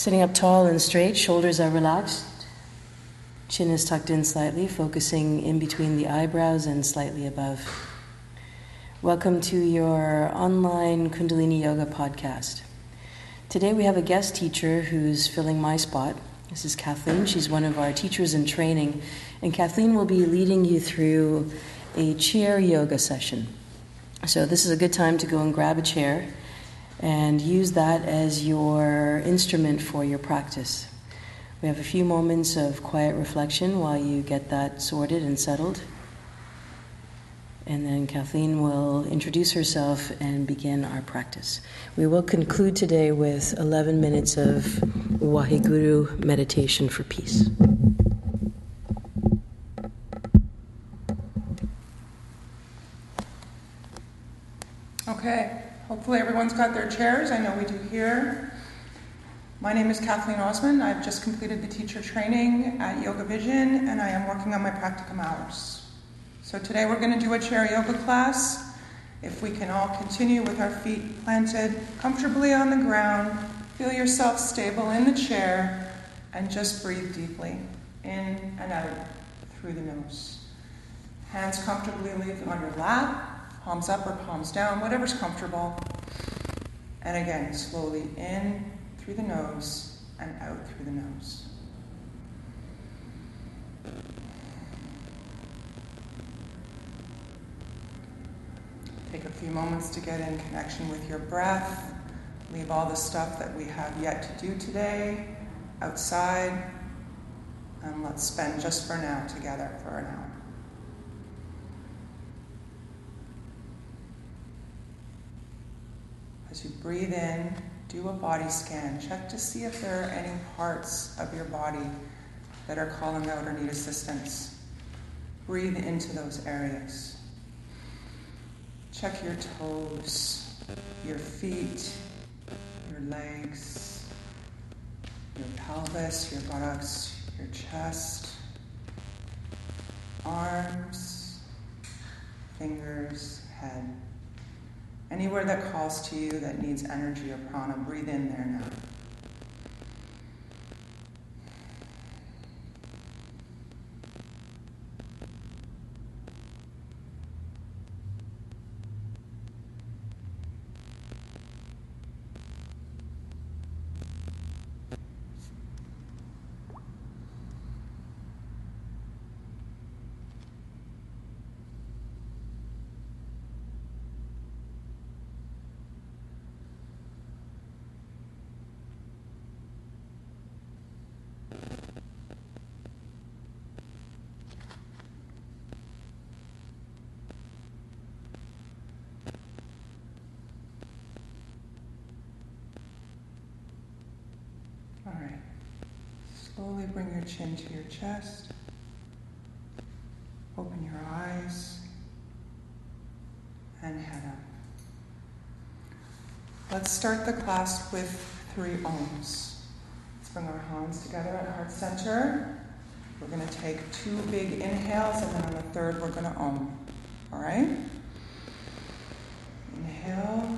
Sitting up tall and straight, shoulders are relaxed. Chin is tucked in slightly, focusing in between the eyebrows and slightly above. Welcome to your online Kundalini Yoga podcast. Today we have a guest teacher who's filling my spot. This is Kathleen. She's one of our teachers in training, and Kathleen will be leading you through a chair yoga session. So, this is a good time to go and grab a chair and use that as your instrument for your practice. We have a few moments of quiet reflection while you get that sorted and settled. And then Kathleen will introduce herself and begin our practice. We will conclude today with 11 minutes of Waheguru meditation for peace. Okay, hopefully everyone's got their chairs. I know we do here. My name is Kathleen Osman. I've just completed the teacher training at Yoga Vision and I am working on my practicum hours. So today we're going to do a chair yoga class. If we can all continue with our feet planted comfortably on the ground, feel yourself stable in the chair, and just breathe deeply in and out through the nose. Hands comfortably leave on your lap palms up or palms down, whatever's comfortable. And again, slowly in through the nose and out through the nose. Take a few moments to get in connection with your breath. Leave all the stuff that we have yet to do today outside. And let's spend just for now together for an hour. You breathe in, do a body scan. Check to see if there are any parts of your body that are calling out or need assistance. Breathe into those areas. Check your toes, your feet, your legs, your pelvis, your buttocks, your chest, arms, fingers, head. Anywhere that calls to you that needs energy or prana, breathe in there now. All right. Slowly bring your chin to your chest. Open your eyes and head up. Let's start the class with three oms. Let's bring our hands together at heart center. We're going to take two big inhales, and then on the third, we're going to om. All right? Inhale.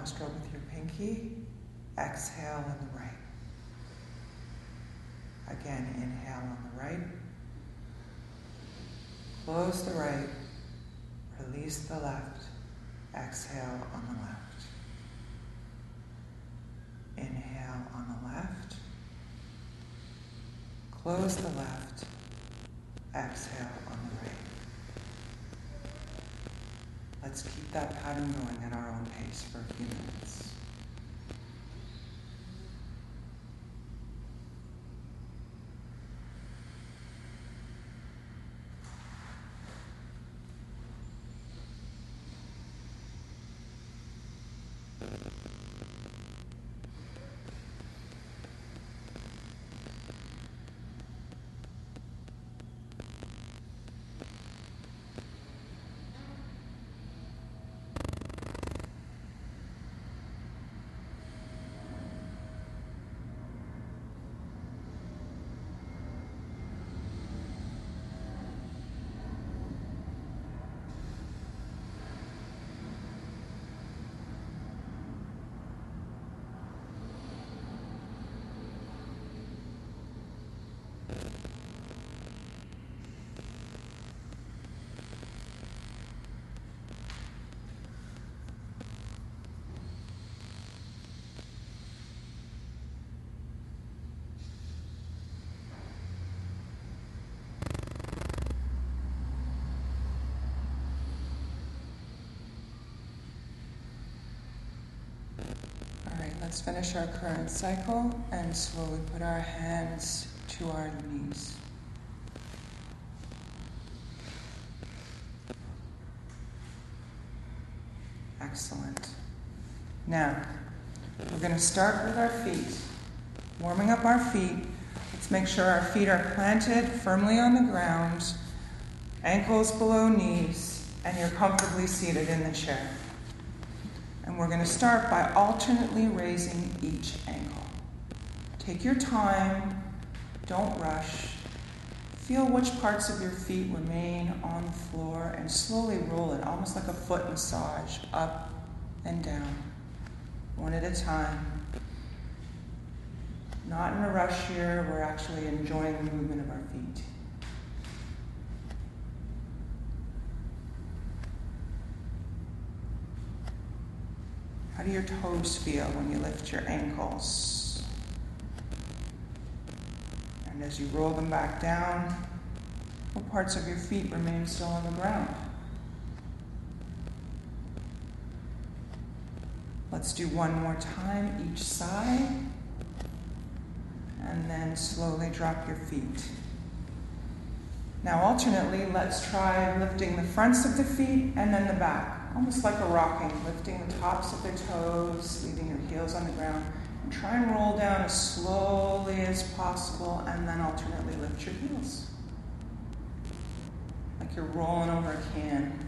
Nostril with your pinky, exhale on the right. Again, inhale on the right. Close the right, release the left. Exhale on the left. Inhale on the left. Close the left. Exhale on the right. Let's keep that pattern going at our pace for a few minutes. Let's finish our current cycle and slowly put our hands to our knees. Excellent. Now, we're going to start with our feet. Warming up our feet. Let's make sure our feet are planted firmly on the ground, ankles below knees, and you're comfortably seated in the chair. We're going to start by alternately raising each ankle. Take your time, don't rush. Feel which parts of your feet remain on the floor and slowly roll it, almost like a foot massage, up and down, one at a time. Not in a rush here, we're actually enjoying the movement of our feet. How do your toes feel when you lift your ankles? And as you roll them back down, what parts of your feet remain still on the ground? Let's do one more time each side. And then slowly drop your feet. Now, alternately, let's try lifting the fronts of the feet and then the back almost like a rocking, lifting the tops of the toes, leaving your heels on the ground. And try and roll down as slowly as possible, and then alternately lift your heels. Like you're rolling over a can.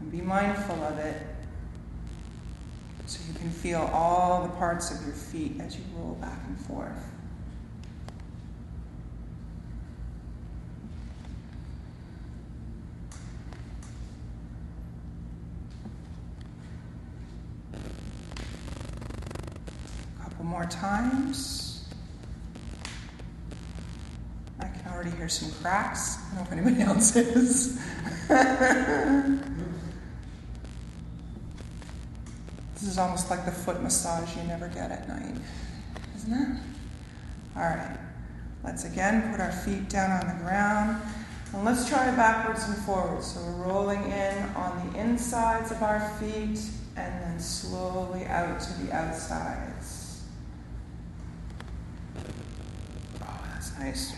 And be mindful of it so you can feel all the parts of your feet as you roll back and forth. more times. I can already hear some cracks. I don't know if anybody else is. this is almost like the foot massage you never get at night, isn't it? All right. Let's again put our feet down on the ground. And let's try backwards and forwards. So we're rolling in on the insides of our feet and then slowly out to the outsides. Nice.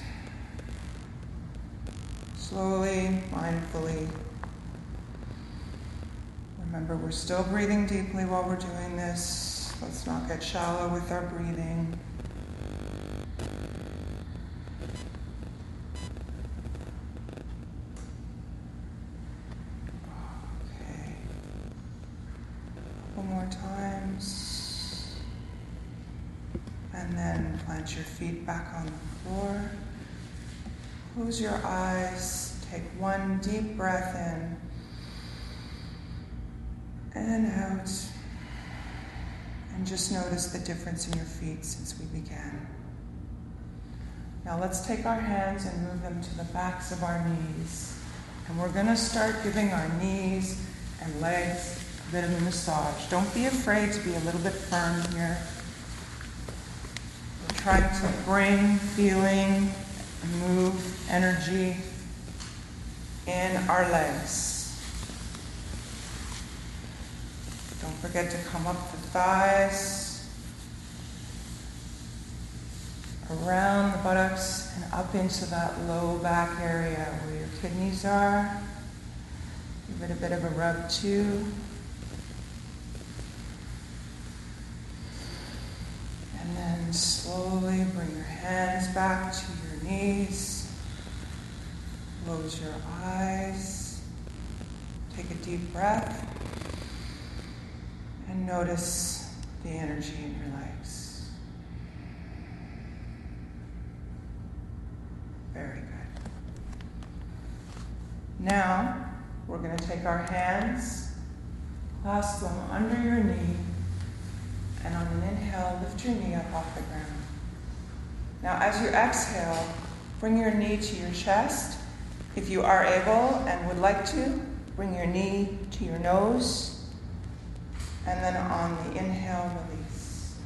Slowly, mindfully. Remember, we're still breathing deeply while we're doing this. Let's not get shallow with our breathing. Okay. Couple more times. And then plant your feet back on the floor. Close your eyes. Take one deep breath in and out. And just notice the difference in your feet since we began. Now let's take our hands and move them to the backs of our knees. And we're going to start giving our knees and legs a bit of a massage. Don't be afraid to be a little bit firm here. We're trying to bring feeling, move energy in our legs. Don't forget to come up the thighs, around the buttocks, and up into that low back area where your kidneys are. Give it a bit of a rub too. And then slowly bring your hands back to your knees. Close your eyes. Take a deep breath. And notice the energy in your legs. Very good. Now, we're going to take our hands, clasp them under your knee, and on an inhale, lift your knee up off the ground. Now, as you exhale, bring your knee to your chest. If you are able and would like to, bring your knee to your nose. And then on the inhale, release.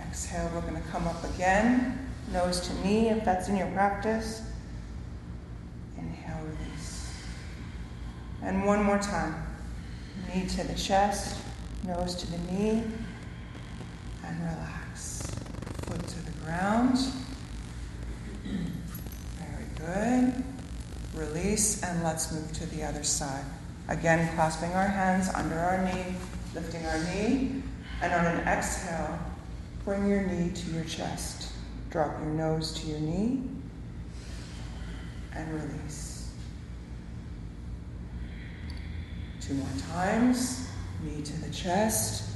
Exhale, we're going to come up again, nose to knee if that's in your practice. Inhale, release. And one more time. Knee to the chest, nose to the knee, and relax. Foot to the ground. Very good. Release, and let's move to the other side. Again, clasping our hands under our knee, lifting our knee, and on an exhale, bring your knee to your chest. Drop your nose to your knee, and release. Two more times. Knee to the chest,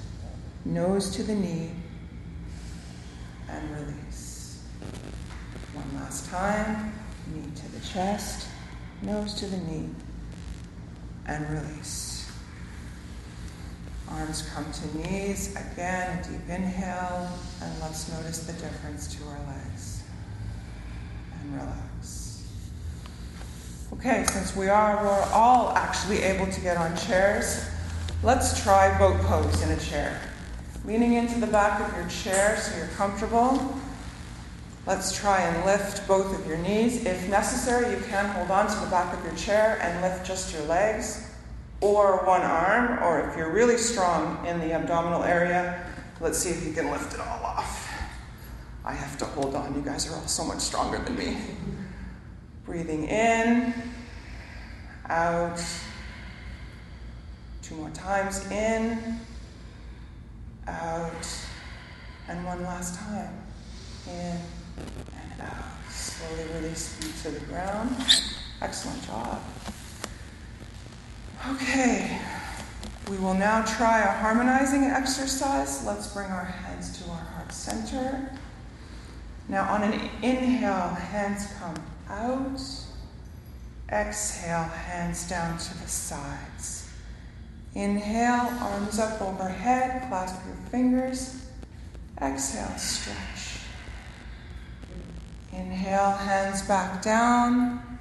nose to the knee, and release. One last time. Knee to the chest, nose to the knee, and release. Arms come to knees. Again, a deep inhale, and let's notice the difference to our legs. And relax. Okay, since we are we're all actually able to get on chairs, let's try boat pose in a chair. Leaning into the back of your chair so you're comfortable. Let's try and lift both of your knees. If necessary, you can hold on to the back of your chair and lift just your legs or one arm, or if you're really strong in the abdominal area, let's see if you can lift it all off. I have to hold on. You guys are all so much stronger than me. Breathing in, out. Two more times in, out, and one last time. In and out. Slowly release feet to the ground. Excellent job. Okay, we will now try a harmonizing exercise. Let's bring our hands to our heart center. Now, on an inhale, hands come out. Exhale, hands down to the sides. Inhale, arms up overhead, clasp your fingers. Exhale, stretch. Inhale, hands back down.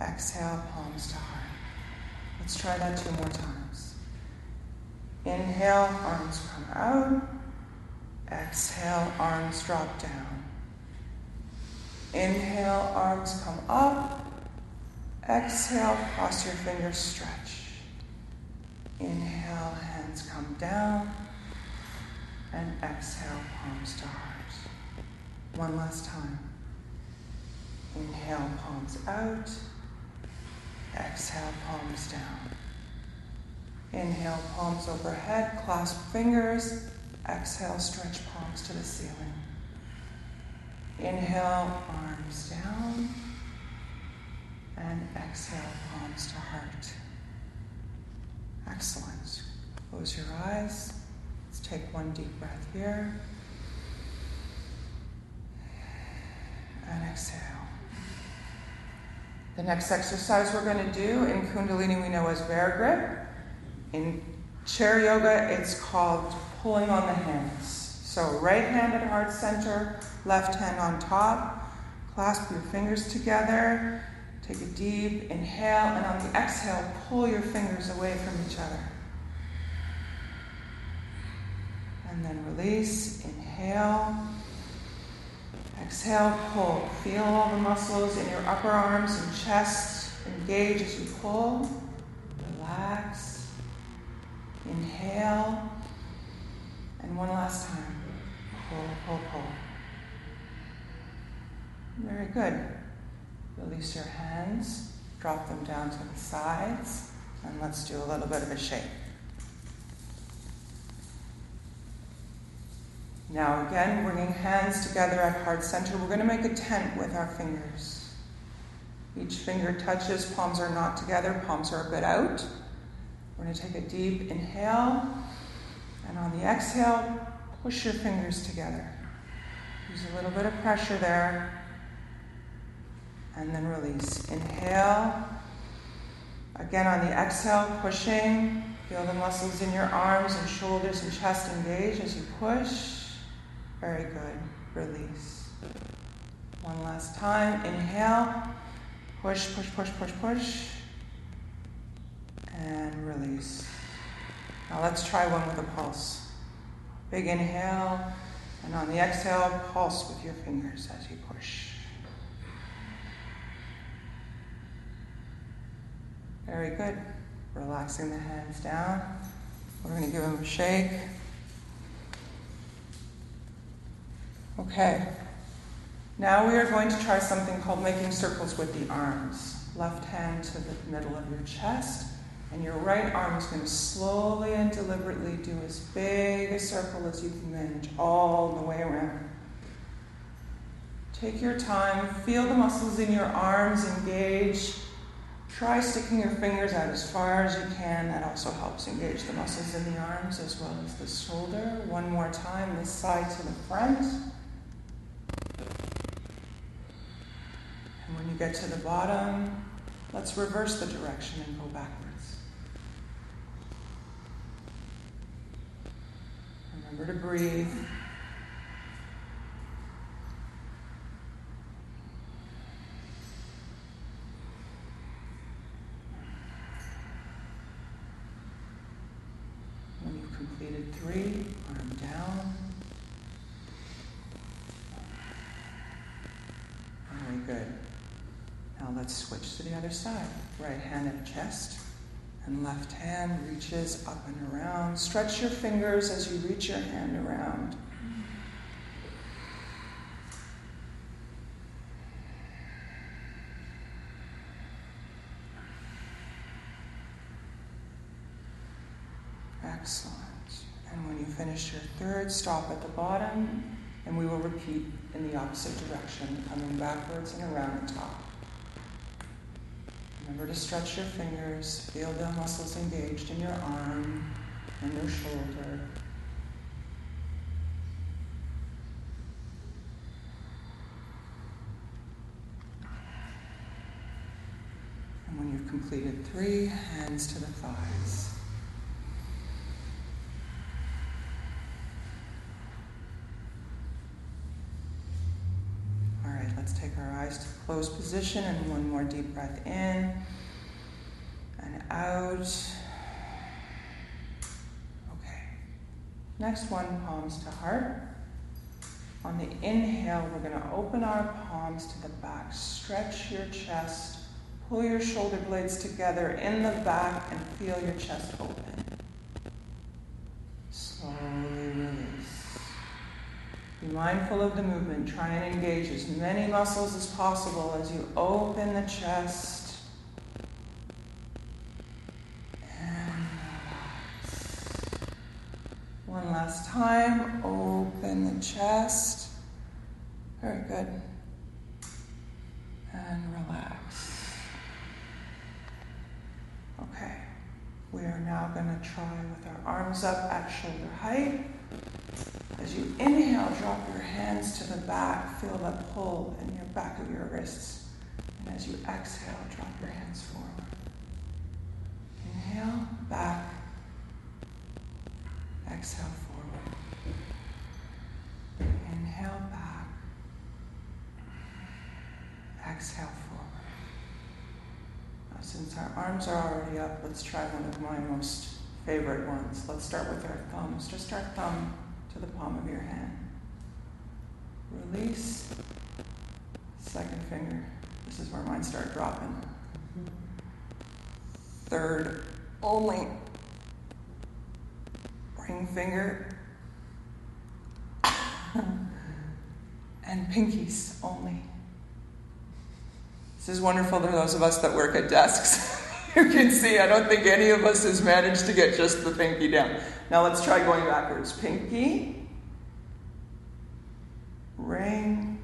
Exhale, palms to heart. Let's try that two more times. Inhale, arms come out. Exhale, arms drop down. Inhale, arms come up. Exhale, cross your fingers, stretch. Inhale, hands come down. And exhale, palms to heart. One last time. Inhale, palms out. Exhale, palms down. Inhale, palms overhead, clasp fingers. Exhale, stretch palms to the ceiling. Inhale, arms down. And exhale, palms to heart. Excellent. Close your eyes. Let's take one deep breath here. And exhale. The next exercise we're going to do in Kundalini we know as bear grip. In chair yoga, it's called pulling on the hands. So, right hand at heart center, left hand on top. Clasp your fingers together. Take a deep inhale, and on the exhale, pull your fingers away from each other. And then release, inhale. Exhale, pull. Feel all the muscles in your upper arms and chest engage as you pull. Relax. Inhale. And one last time. Pull, pull, pull. Very good. Release your hands, drop them down to the sides, and let's do a little bit of a shake. Now, again, bringing hands together at heart center, we're going to make a tent with our fingers. Each finger touches, palms are not together, palms are a bit out. We're going to take a deep inhale, and on the exhale, push your fingers together. Use a little bit of pressure there and then release. Inhale. Again on the exhale, pushing. Feel the muscles in your arms and shoulders and chest engage as you push. Very good. Release. One last time. Inhale. Push, push, push, push, push. And release. Now let's try one with a pulse. Big inhale. And on the exhale, pulse with your fingers as you push. Very good. Relaxing the hands down. We're going to give them a shake. Okay. Now we are going to try something called making circles with the arms. Left hand to the middle of your chest, and your right arm is going to slowly and deliberately do as big a circle as you can manage all the way around. Take your time, feel the muscles in your arms engage Try sticking your fingers out as far as you can. That also helps engage the muscles in the arms as well as the shoulder. One more time, this side to the front. And when you get to the bottom, let's reverse the direction and go backwards. Remember to breathe. Three, arm down. All right, good. Now let's switch to the other side. Right hand at chest, and left hand reaches up and around. Stretch your fingers as you reach your hand around. Excellent. And when you finish your third, stop at the bottom, and we will repeat in the opposite direction, coming backwards and around the top. Remember to stretch your fingers, feel the muscles engaged in your arm and your shoulder. And when you've completed three, hands to the thighs. Let's take our eyes to closed position and one more deep breath in and out. Okay. Next one, palms to heart. On the inhale, we're going to open our palms to the back. Stretch your chest. Pull your shoulder blades together in the back and feel your chest open. Slowly. Be mindful of the movement. Try and engage as many muscles as possible as you open the chest. One last time. Open the chest. Very good. And relax. Okay. We are now going to try with our arms up at shoulder height. As you inhale, drop your hands to the back. Feel that pull in your back of your wrists. And as you exhale, drop your hands forward. Inhale, back. Exhale, forward. Inhale, back. Exhale, forward. Now, since our arms are already up, let's try one of my most favorite ones. Let's start with our thumbs. Just our thumb to the palm of your hand. Release. Second finger. This is where mine start dropping. Third, only. Ring finger. and pinkies only. This is wonderful for those of us that work at desks. you can see, I don't think any of us has managed to get just the pinky down. Now let's try going backwards. Pinky, ring,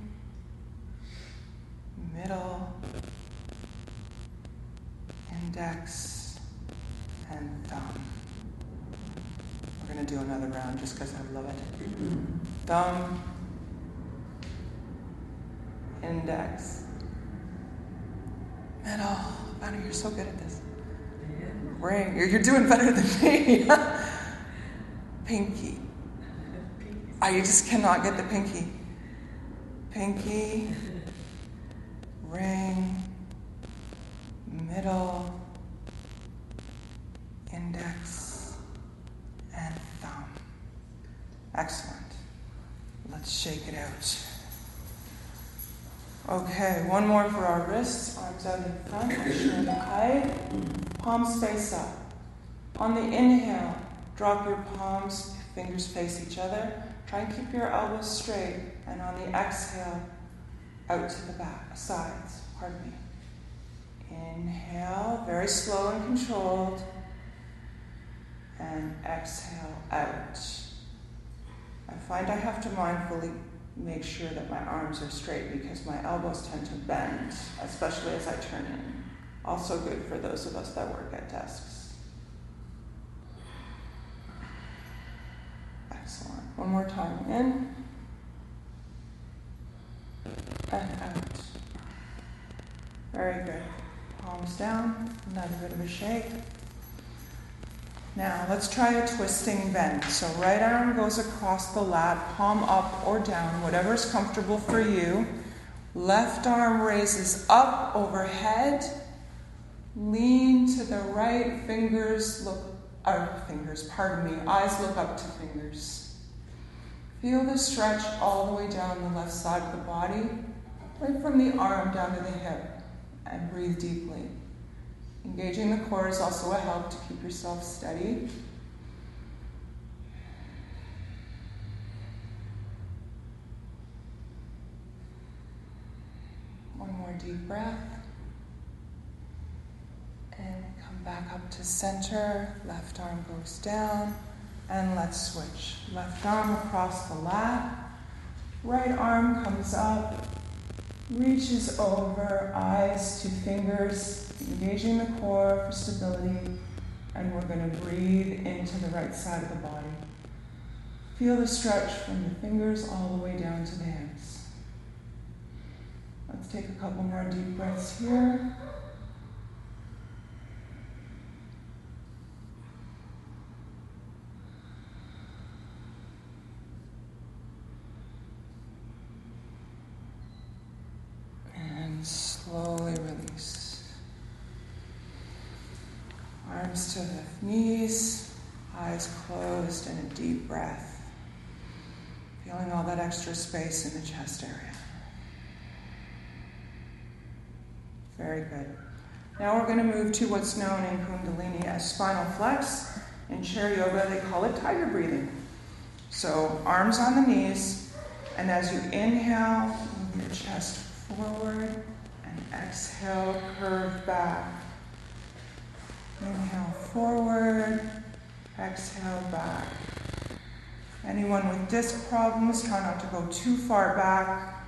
middle, index, and thumb. We're going to do another round just because I love it. Thumb, index, middle. Bonnie, you're so good at this. Ring. You're, doing better than me. pinky. I you just cannot get the pinky. Pinky, ring, middle, index, and thumb. Excellent. Let's shake it out. Okay, one more for our wrists, arms out in front, shoulder height, palms face up. On the inhale, drop your palms, fingers face each other. Try and keep your elbows straight, and on the exhale, out to the back, sides, pardon me. Inhale, very slow and controlled, and exhale out. I find I have to mindfully make sure that my arms are straight because my elbows tend to bend, especially as I turn in. Also, good for those of us that work at desks. Excellent. One more time. In and out. Very good. Palms down. Another bit of a shake. Now let's try a twisting bend. So right arm goes across the lat, palm up or down, whatever is comfortable for you. Left arm raises up overhead. Lean to the right, fingers look or fingers, pardon me, eyes look up to fingers. Feel the stretch all the way down the left side of the body, right from the arm down to the hip, and breathe deeply. Engaging the core is also a help to keep yourself steady. One more deep breath. And back up to center. Left arm goes down. And let's switch. Left arm across the lap. Right arm comes up, reaches over, eyes to fingers, engaging the core for stability, and we're going to breathe into the right side of the body. Feel the stretch from the fingers all the way down to the hips. Let's take a couple more deep breaths here. And slowly release. Arms to the knees, eyes closed, and a deep breath. Feeling all that extra space in the chest area. Very good. Now we're going to move to what's known in Kundalini as spinal flex. In chair yoga, they call it tiger breathing. So, arms on the knees, and as you inhale, move your chest forward, and exhale, curve back. Inhale forward, exhale back. Anyone with disc problems, try not to go too far back.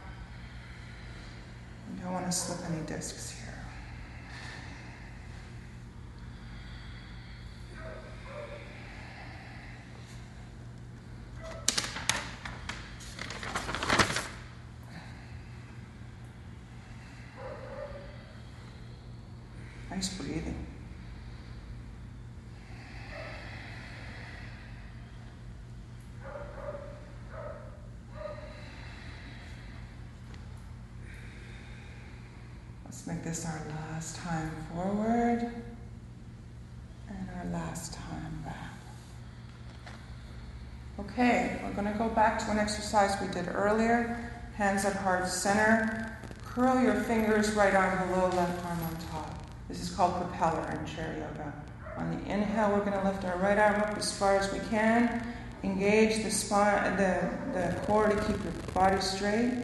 You don't want to slip any discs here. Nice breathing. This our last time forward and our last time back. Okay, we're going to go back to an exercise we did earlier. Hands at heart center. Curl your fingers, right arm below, left arm on top. This is called propeller in chair yoga. On the inhale, we're going to lift our right arm up as far as we can. Engage the spine, the, the core to keep your body straight.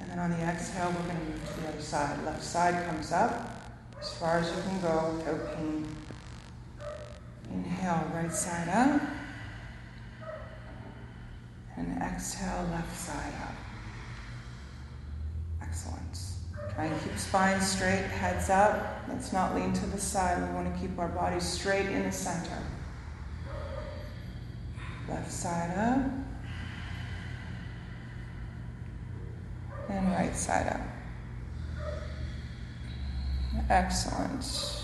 And then on the exhale, we're going to move to the other side. Left side comes up as far as you can go without pain. Inhale, right side up. And exhale, left side up. Excellent. Try and keep spine straight, heads up. Let's not lean to the side. We want to keep our body straight in the center. Left side up. And right side up. Excellent.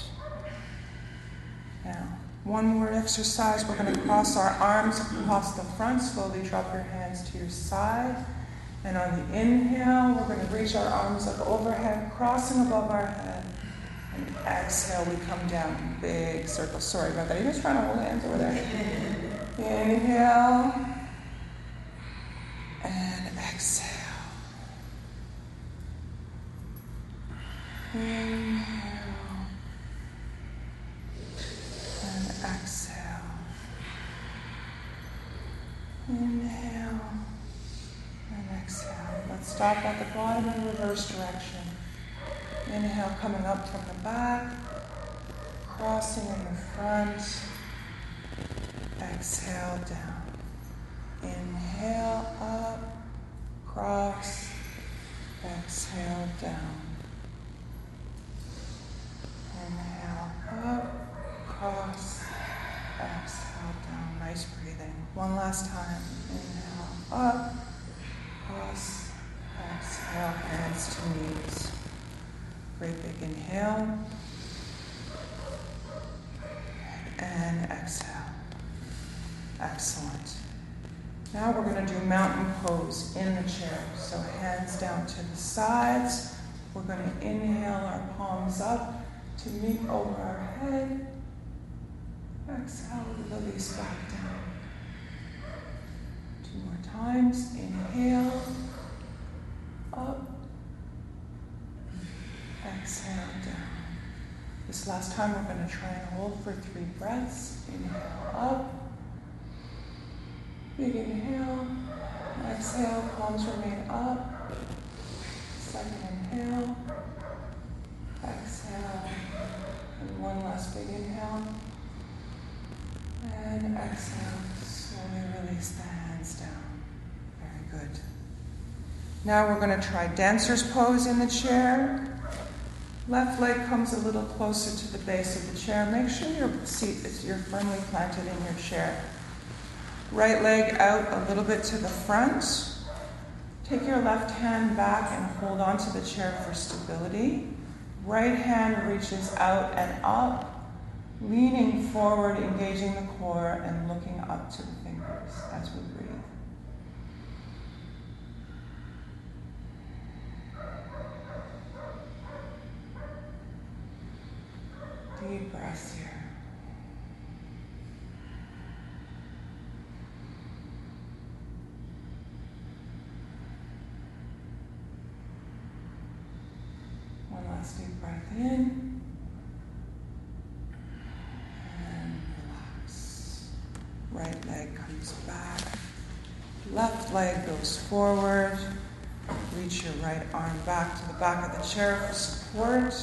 Now, one more exercise. We're going to cross our arms across the front. Slowly drop your hands to your side. And on the inhale, we're going to reach our arms up overhead, crossing above our head. And exhale, we come down. Big circle. Sorry about that. Are you guys trying to hold hands over there? Inhale. And exhale. Inhale. And exhale. Inhale and exhale. Let's stop at the bottom in reverse direction. Inhale, coming up from the back, crossing in the front. Exhale down. Inhale up, cross, exhale down. Inhale cross, exhale down. Nice breathing. One last time. Inhale up cross, exhale, hands to knees. Great big inhale. And exhale. Excellent. Now we're going to do mountain pose in the chair. So hands down to the sides. We're going to inhale our palms up to meet over our head. Exhale, release back down. Two more times. Inhale. Up. Exhale down. This last time we're going to try and hold for three breaths. Inhale up. Big inhale. Exhale. Palms remain up. Second inhale. Exhale. And one last big inhale. And exhale. Slowly release the hands down. Very good. Now we're going to try dancer's pose in the chair. Left leg comes a little closer to the base of the chair. Make sure your seat is you're firmly planted in your chair. Right leg out a little bit to the front. Take your left hand back and hold onto the chair for stability. Right hand reaches out and up, leaning forward, engaging the core, and looking up to the fingers as we breathe. Deep breaths here. One last deep breath in. And relax. Right leg comes back. Left leg goes forward. Reach your right arm back to the back of the chair for support.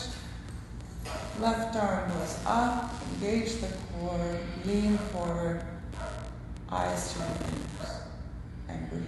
Left arm goes up, engage the core, lean forward, eyes to the ears, and breathe.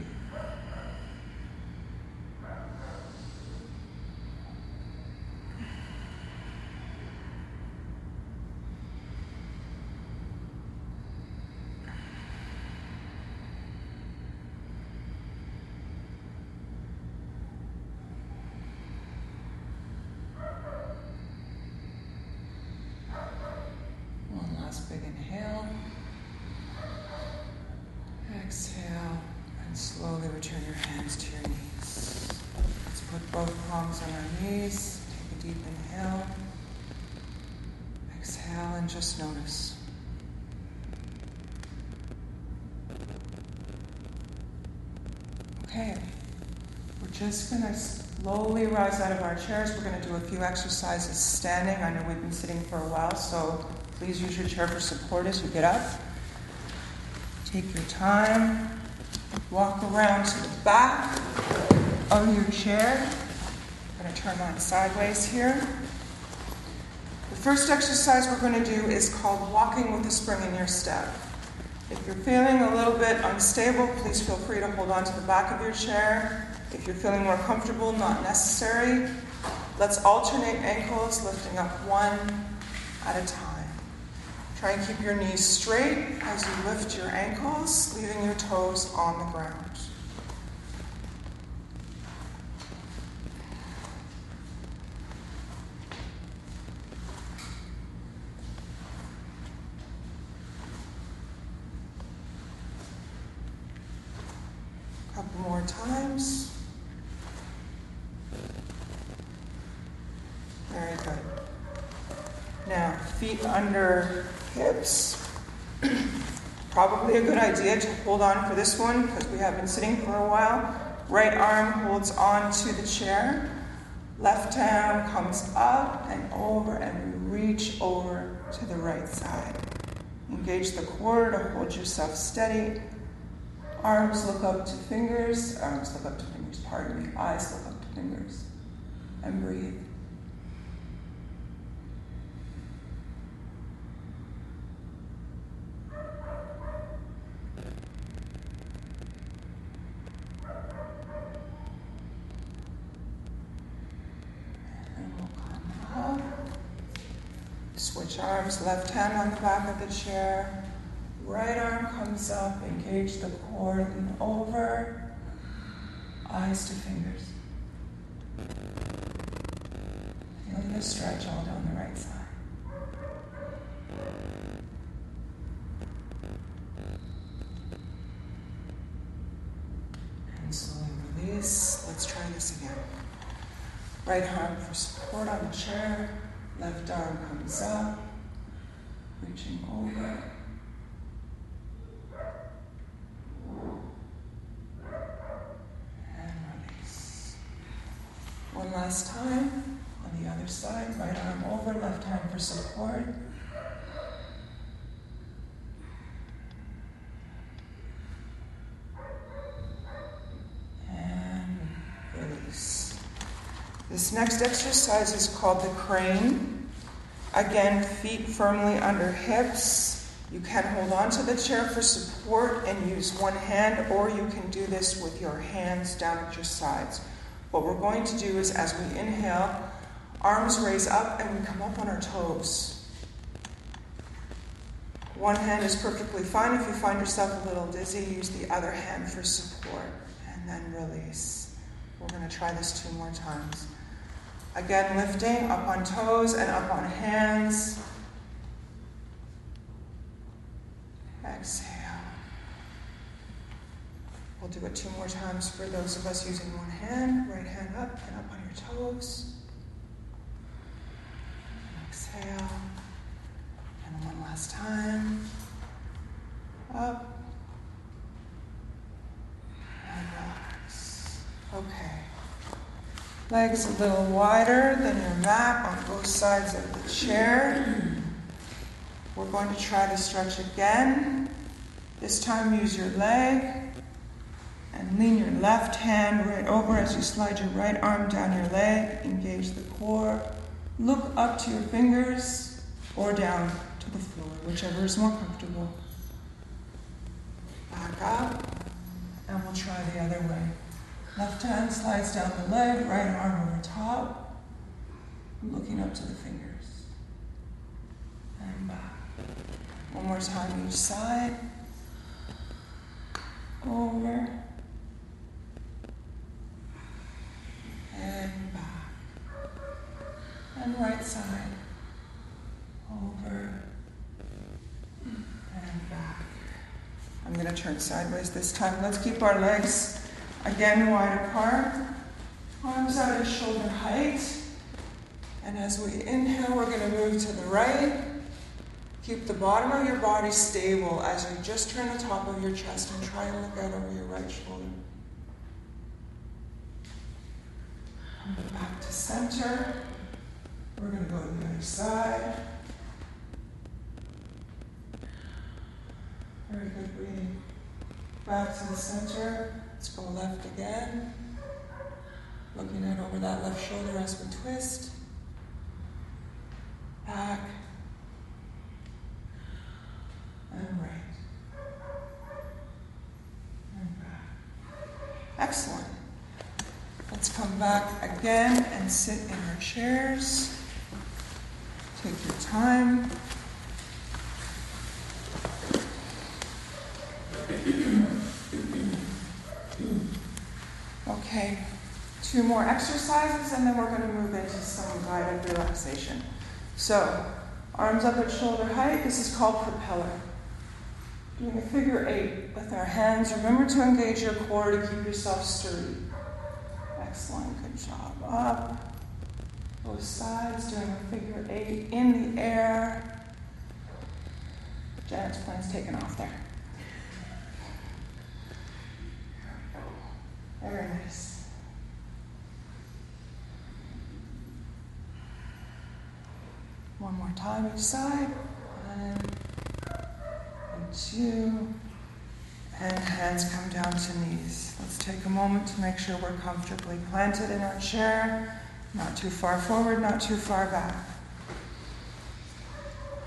One last big inhale. Exhale, and slowly return your hands to your knees. Let's put both palms on our knees. Take a deep inhale. Exhale and just notice. Okay, we're just going to slowly rise out of our chairs. We're going to do a few exercises standing. I know we've been sitting for a while, so please use your chair for support as you get up. Take your time. Walk around to the back of your chair. I'm going to turn mine sideways here. The first exercise we're going to do is called walking with a spring in your step. If you're feeling a little bit unstable, please feel free to hold on to the back of your chair. If you're feeling more comfortable, not necessary. Let's alternate ankles, lifting up one at a time. Try and keep your knees straight as you lift your ankles, leaving your toes on the ground. Couple more times. Very good. Now, feet under hips. Probably a good idea to hold on for this one because we have been sitting for a while. Right arm holds on to the chair. Left arm comes up and over, and we reach over to the right side. Engage the core to hold yourself steady. Arms look up to fingers. Arms look up to fingers, pardon me. Eyes look up to fingers. And breathe. Switch arms, left hand on the back of the chair. Right arm comes up, engage the core, lean over. Eyes to fingers. Feeling the stretch all down the right side. And slowly release. Let's try this again. Right arm for support on the chair. Left arm comes up, reaching over. And release. One last time on the other side. Right arm over, left hand for support. And release. This next exercise is called the crane. Again, feet firmly under hips. You can hold on to the chair for support and use one hand, or you can do this with your hands down at your sides. What we're going to do is, as we inhale, arms raise up and we come up on our toes. One hand is perfectly fine. If you find yourself a little dizzy, use the other hand for support and then release. We're going to try this two more times. Again, lifting up on toes and up on hands. Exhale. We'll do it two more times for those of us using one hand. Right hand up and up on your toes. Exhale. And one last time. Up. And relax. Okay. Legs a little wider than your mat on both sides of the chair. We're going to try to stretch again. This time, use your leg and lean your left hand right over as you slide your right arm down your leg. Engage the core. Look up to your fingers or down to the floor, whichever is more comfortable. Back up, and we'll try the other way. Left hand slides down the leg, right arm over top, looking up to the fingers. And back. One more time each side. Over. And back. And right side. Over. And back. I'm going to turn sideways this time. Let's keep our legs again wide apart. Arms out at shoulder height. And as we inhale, we're going to move to the right. Keep the bottom of your body stable as you just turn the top of your chest and try and look out over your right shoulder. Back to center. We're going to go to the other side. Very good breathing. Back to the center. Let's go left again. Looking out over that left shoulder as we twist. Back. And right. And back. Excellent. Come back again and sit in our chairs. Take your time. Okay, two more exercises and then we're going to move into some guided relaxation. So, arms up at shoulder height. This is called propeller. Doing a figure eight with our hands. Remember to engage your core to keep yourself sturdy. Excellent, good job. Up, both sides, doing a figure eight in the air. Janet's plane's taken off there. Very nice. One more time each side. One and two. And hands come down to knees. Let's take a moment to make sure we're comfortably planted in our chair. Not too far forward, not too far back.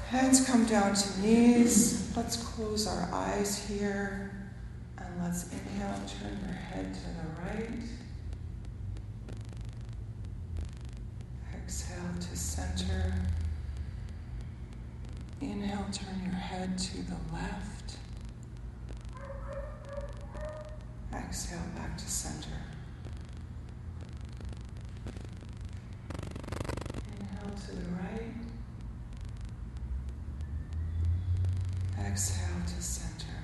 Hands come down to knees. Let's close our eyes here. And let's inhale, turn your head to the right. Exhale to center. Inhale, turn your head to the left. Exhale back to center. Inhale to the right. Exhale to center.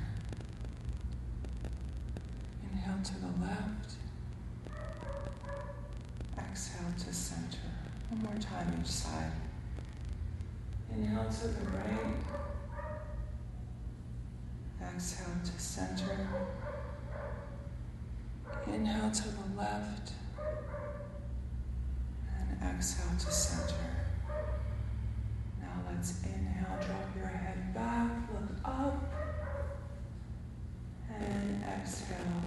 Inhale to the left. Exhale to center. One more time each side. Inhale to the right. Exhale to center. Inhale to the left. And exhale to center. Now let's inhale, drop your head back, look up. And exhale,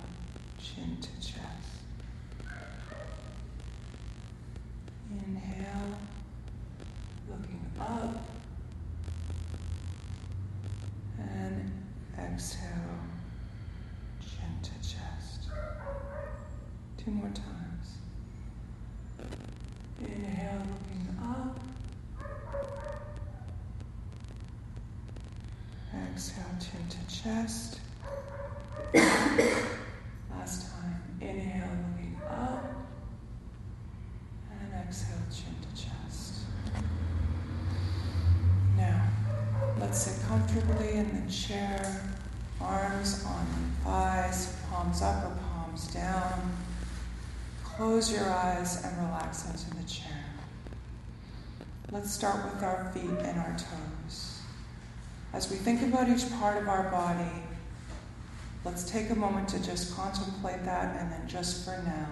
chin to chest. Inhale, looking up. And exhale, chin to chest. Two more times. Inhale, looking up. Exhale, chin to chest. Last time. Inhale, looking up. And exhale, chin to chest. Now, let's sit comfortably in the chair. Arms on the thighs, palms up or palms down. Your eyes and relax into the chair. Let's start with our feet and our toes. As we think about each part of our body, let's take a moment to just contemplate that and then just for now,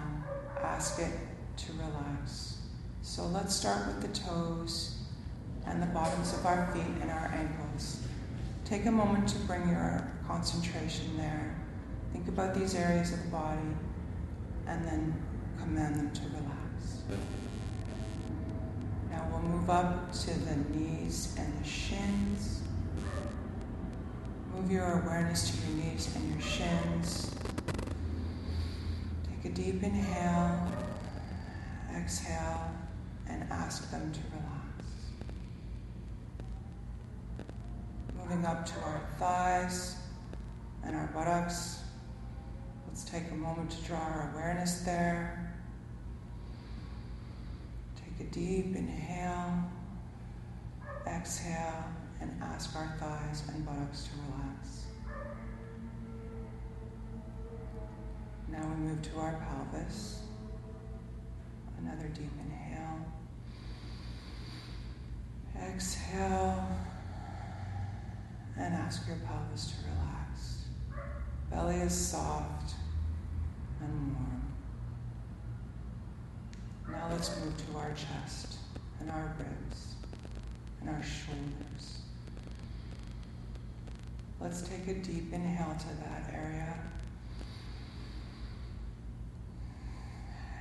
ask it to relax. So let's start with the toes and the bottoms of our feet and our ankles. Take a moment to bring your concentration there. Think about these areas of the body and then command them to relax. Now we'll move up to the knees and the shins. Move your awareness to your knees and your shins. Take a deep inhale, exhale, and ask them to relax. Moving up to our thighs and our buttocks. Let's take a moment to draw our awareness there. Take a deep inhale, exhale, and ask our thighs and buttocks to relax. Now we move to our pelvis. Another deep inhale. Exhale and ask your pelvis to relax. Belly is soft and warm. Now let's move to our chest and our ribs and our shoulders. Let's take a deep inhale to that area.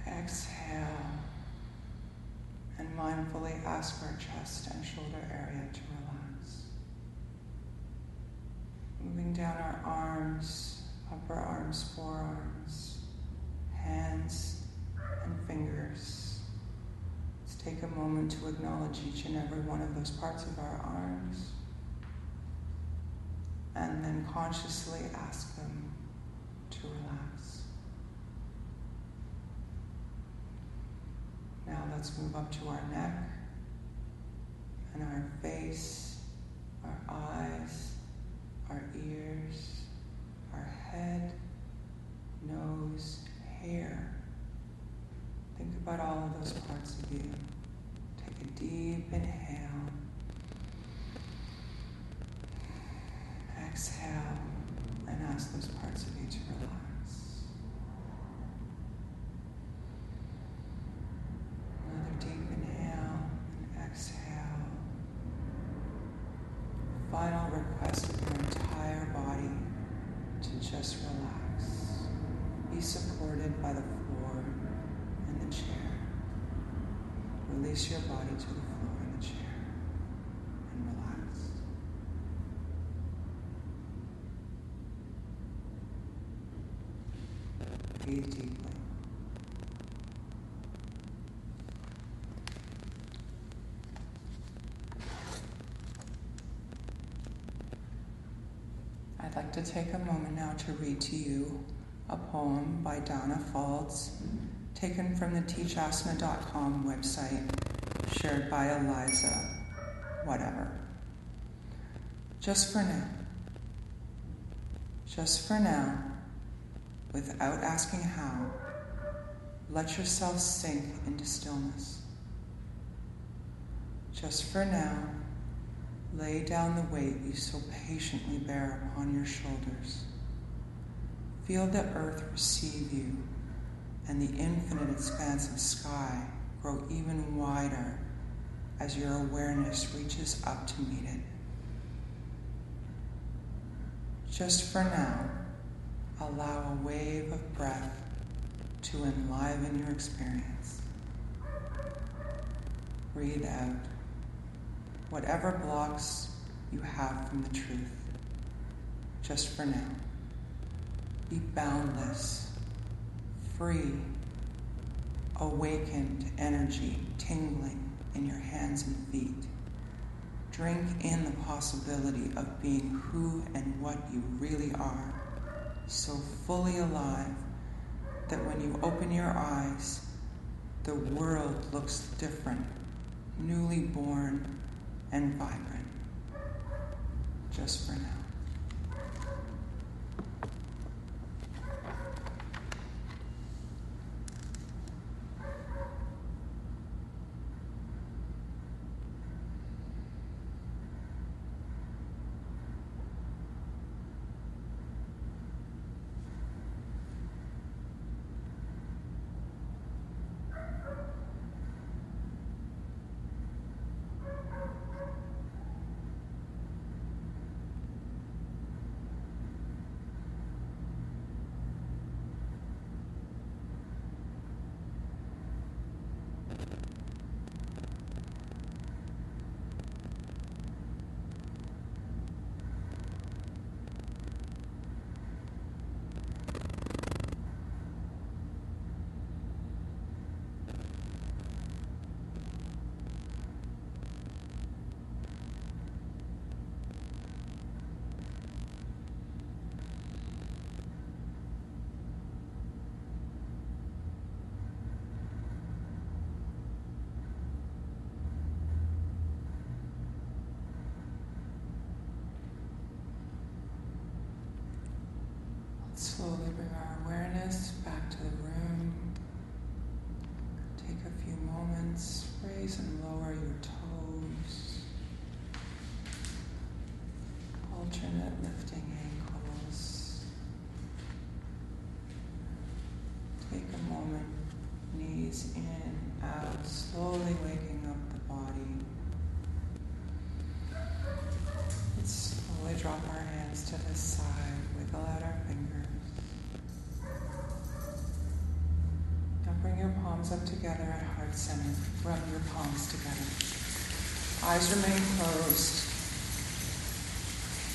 Exhale and mindfully ask our chest and shoulder area to relax. Moving down our arms, upper arms, forearms, hands, and fingers. Let's take a moment to acknowledge each and every one of those parts of our arms and then consciously ask them to relax. Now let's move up to our neck and our face, our eyes, our ears, our head, nose, hair. About all of those parts of you. Take a deep inhale. Exhale and ask those parts of you to relax. Another deep inhale and exhale. Final request of your entire body to just relax. Be supported by the floor and the chair. Release your body to the floor and the chair and relax. Breathe deeply. I'd like to take a moment now to read to you a poem by Donna Faulds, taken from the teachasana.com website, shared by Eliza, whatever. Just for now. Just for now, without asking how, let yourself sink into stillness. Just for now, lay down the weight you so patiently bear upon your shoulders. Feel the earth receive you and the infinite expanse of sky grow even wider as your awareness reaches up to meet it. Just for now, allow a wave of breath to enliven your experience. Breathe out whatever blocks you have from the truth, just for now. Be boundless, free, awakened energy tingling hands and feet. Drink in the possibility of being who and what you really are, so fully alive that when you open your eyes, the world looks different, newly born and vibrant. Just for now. Drop our hands to the side, wiggle out our fingers. Now bring your palms up together at heart center. Rub your palms together. Eyes remain closed.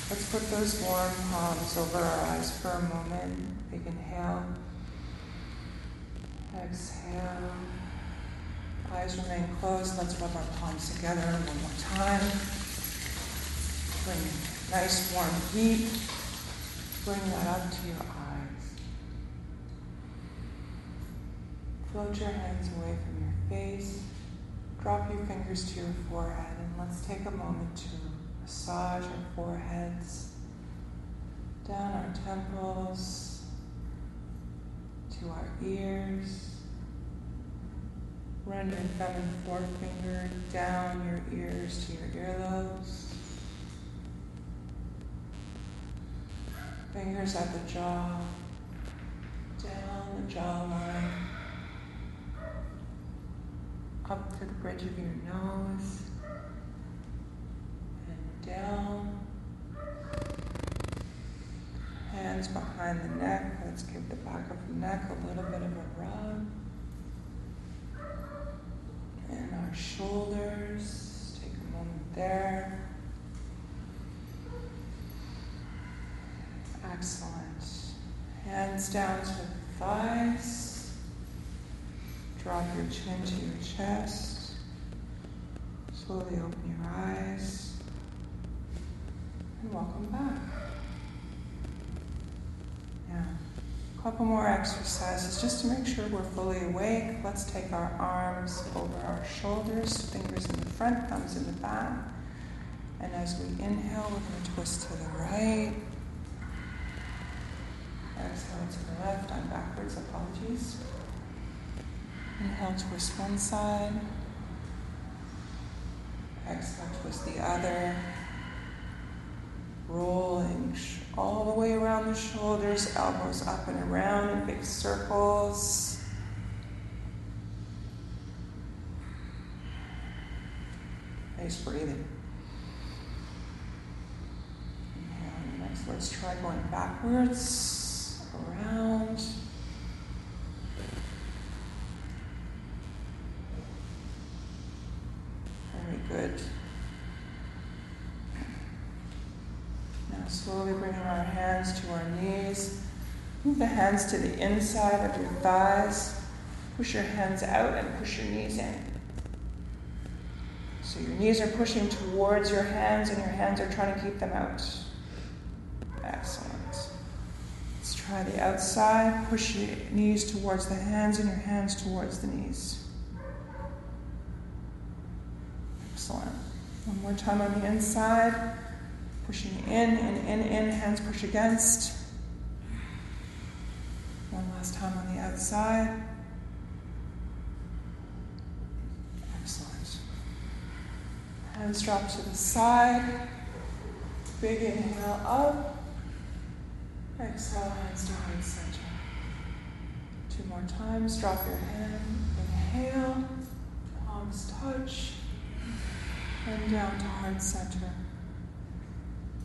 Let's put those warm palms over our eyes for a moment. Big inhale. Exhale. Eyes remain closed. Let's rub our palms together one more time. Bring nice warm heat. Bring that up to your eyes. Float your hands away from your face. Drop your fingers to your forehead and let's take a moment to massage our foreheads, down our temples, to our ears. Run your thumb and forefinger down your ears to your earlobes. Fingers at the jaw, down the jawline, up to the bridge of your nose and down. Hands behind the neck. Let's give the back of the neck a little bit of a rub. And our shoulders. Take a moment there. Excellent. Hands down to the thighs. Drop your chin to your chest. Slowly open your eyes and welcome back. Yeah, a couple more exercises just to make sure we're fully awake. Let's take our arms over our shoulders, fingers in the front, thumbs in the back. And as we inhale, we're going to twist to the right. Exhale to the left. I'm backwards, apologies. Inhale, twist one side. Exhale, twist the other rolling all the way around the shoulders, elbows up and around in big circles. Nice breathing. Inhale, next, let's try going backwards, around. Very good. slowly bringing our hands to our knees. Move the hands to the inside of your thighs. Push your hands out and push your knees in. So your knees are pushing towards your hands and your hands are trying to keep them out. Excellent. Let's try the outside. Push your knees towards the hands and your hands towards the knees. Excellent. One more time on the inside. Pushing in and in, in, hands push against. Last time on the outside. Excellent. Hands drop to the side. Big inhale up. Exhale, hands to heart center. Two more times. Drop your hand. Inhale. Palms touch. And down to heart center.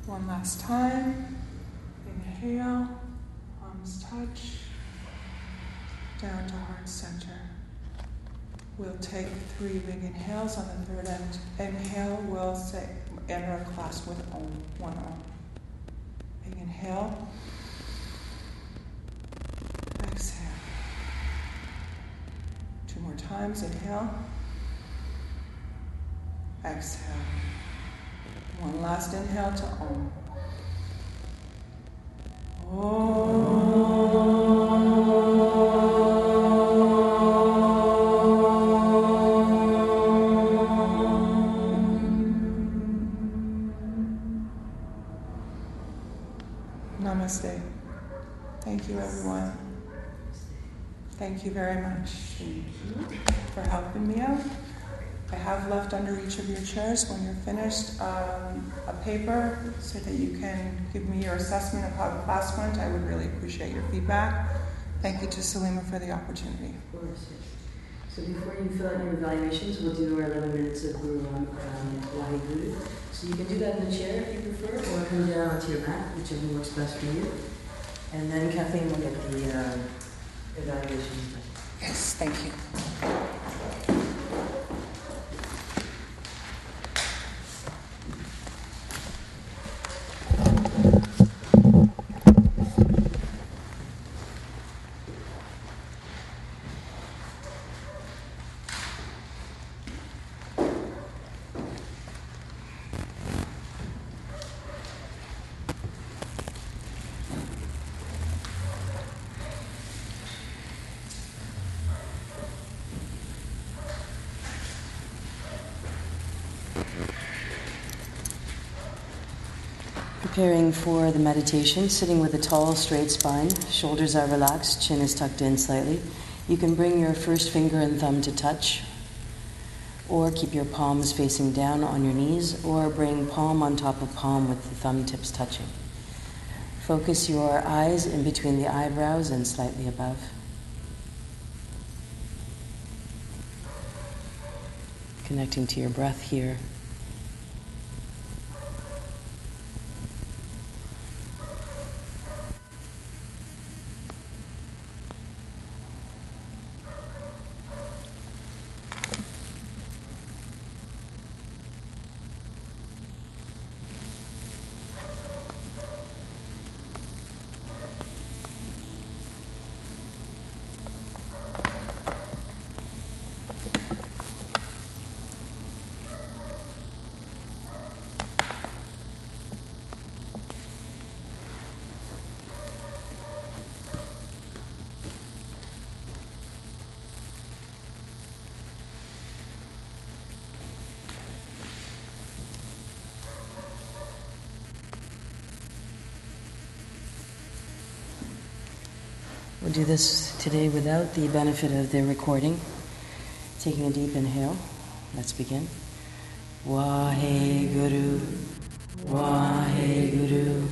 One last time. Inhale, palms touch, down to heart center. We'll take three big inhales. On the third end, inhale, we'll say, enter a class with Om, one Om. Big inhale. Exhale. Two more times. Inhale. Exhale. One last inhale to Om. Namaste. Oh. Each of your chairs when you're finished um, a paper so that you can give me your assessment of how the class went. I would really appreciate your feedback. Thank you to Salima for the opportunity. Of course. So before you fill out your evaluations, we'll do our 11 minutes of Guru um, Waheguru. So you can do that in the chair if you prefer, or come down onto your mat, whichever works best for you. And then Kathleen will get the uh, evaluations. Yes, thank you. Preparing for the meditation, sitting with a tall, straight spine, shoulders are relaxed, chin is tucked in slightly. You can bring your first finger and thumb to touch, or keep your palms facing down on your knees, or bring palm on top of palm with the thumb tips touching. Focus your eyes in between the eyebrows and slightly above. Connecting to your breath here. We'll do this today without the benefit of the recording. Taking a deep inhale. Let's begin. Waheguru, Waheguru,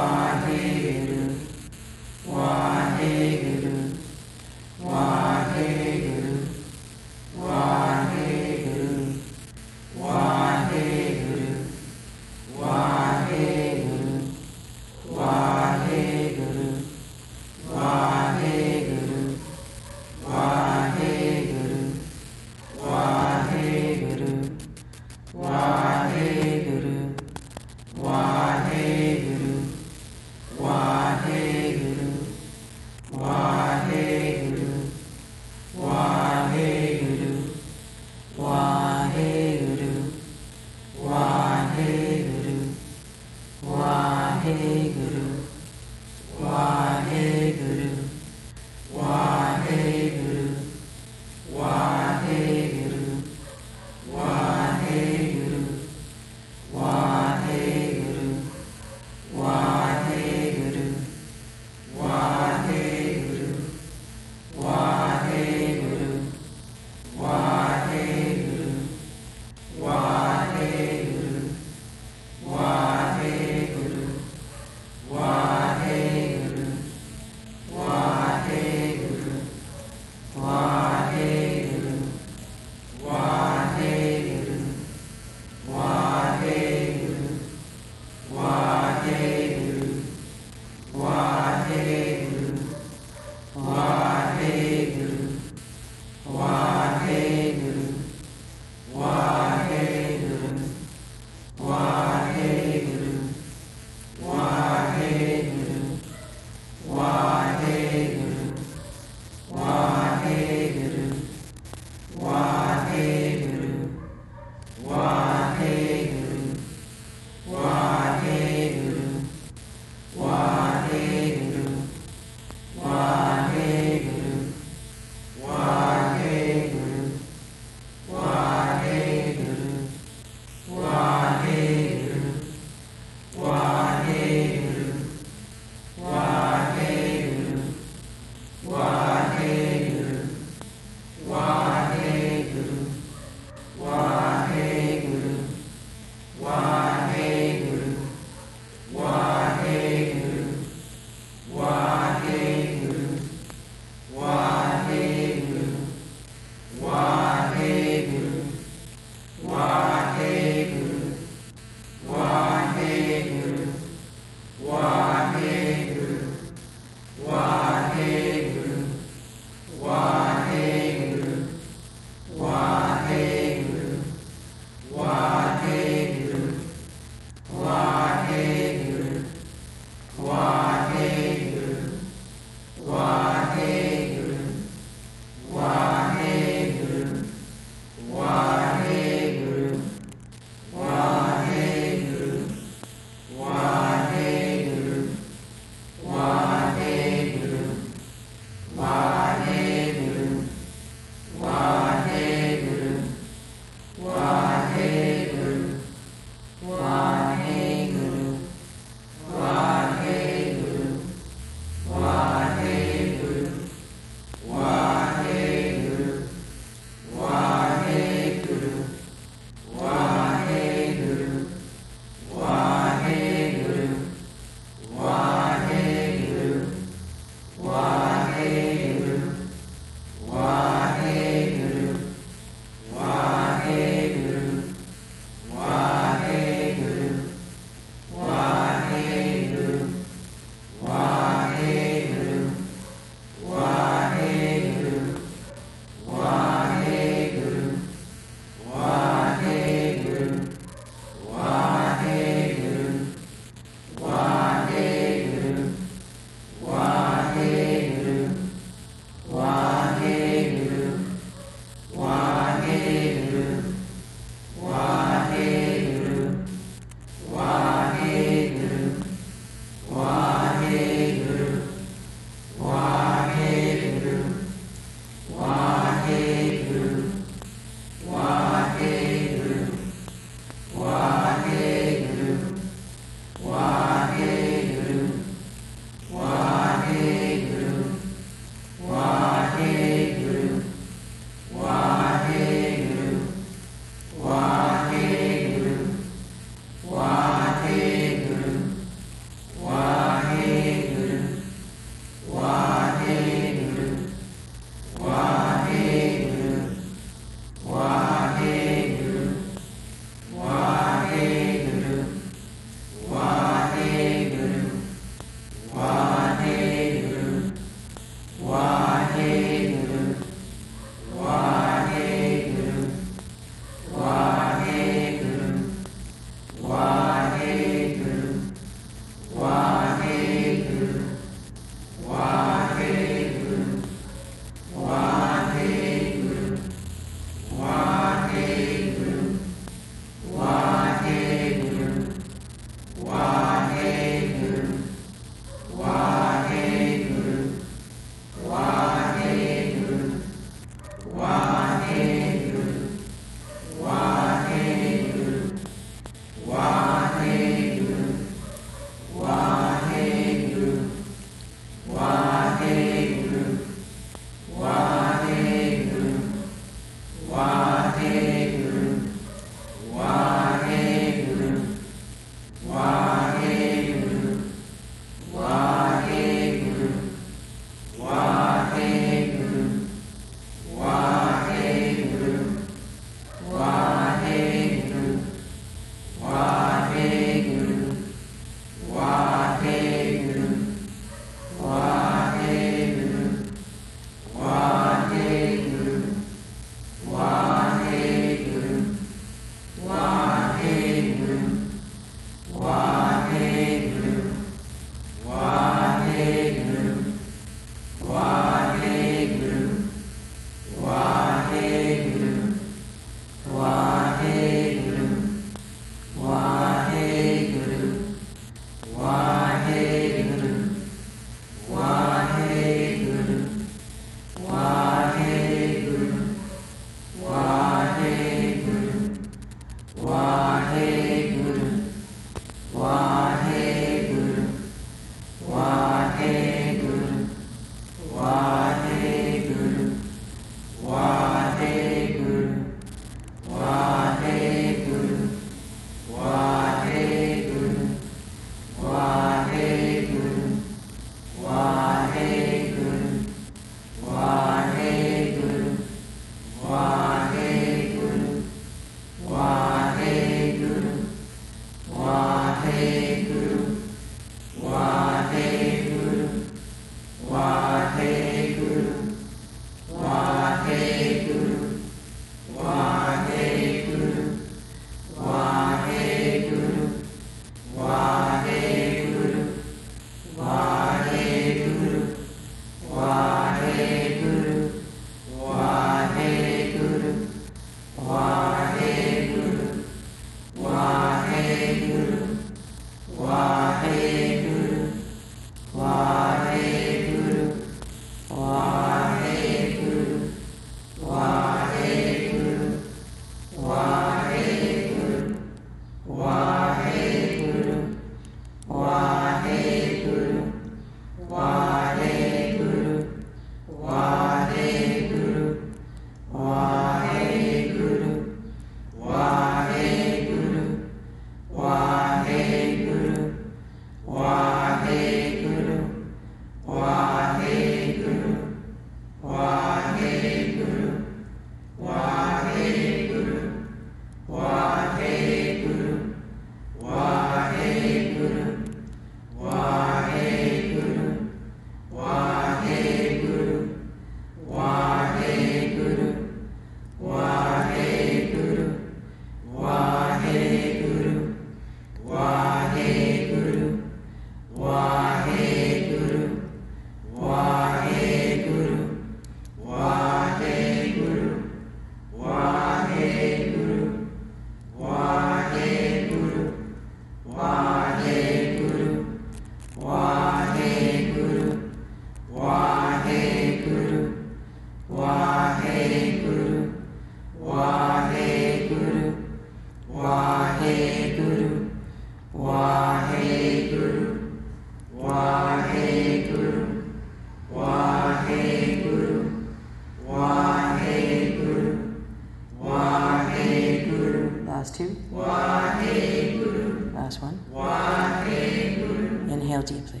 deeply,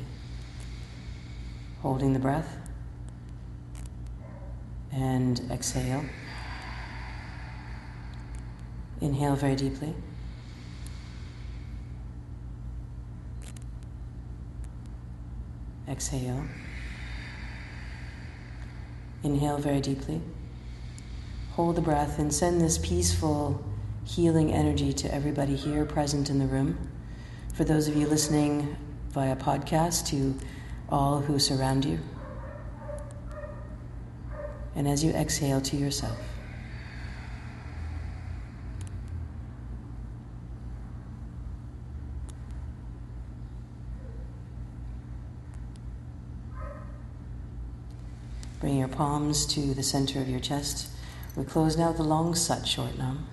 holding the breath, and exhale. Inhale very deeply. Exhale. Inhale very deeply. Hold the breath and send this peaceful, healing energy to everybody here present in the room. For those of you listening via podcast, to all who surround you. And as you exhale to yourself. Bring your palms to the center of your chest. We close now the long sat short nam.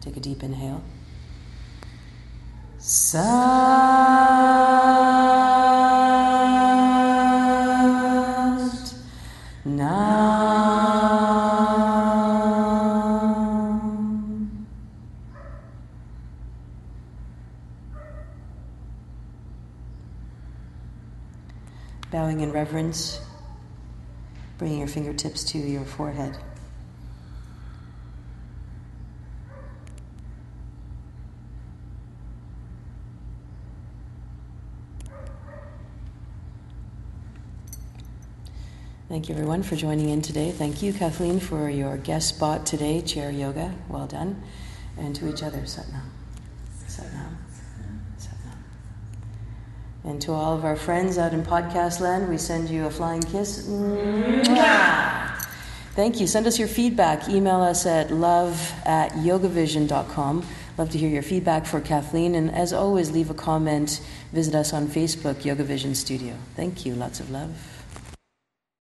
Take a deep inhale. Sat Reverence, bringing your fingertips to your forehead. Thank you, everyone, for joining in today. Thank you, Kathleen, for your guest spot today, chair yoga. Well done. And to each other. Satnam. Satnam. And to all of our friends out in podcast land, we send you a flying kiss. Thank you. Send us your feedback. Email us at love at yogavision.com. Love to hear your feedback for Kathleen. And as always, leave a comment. Visit us on Facebook, Yoga Vision Studio. Thank you. Lots of love.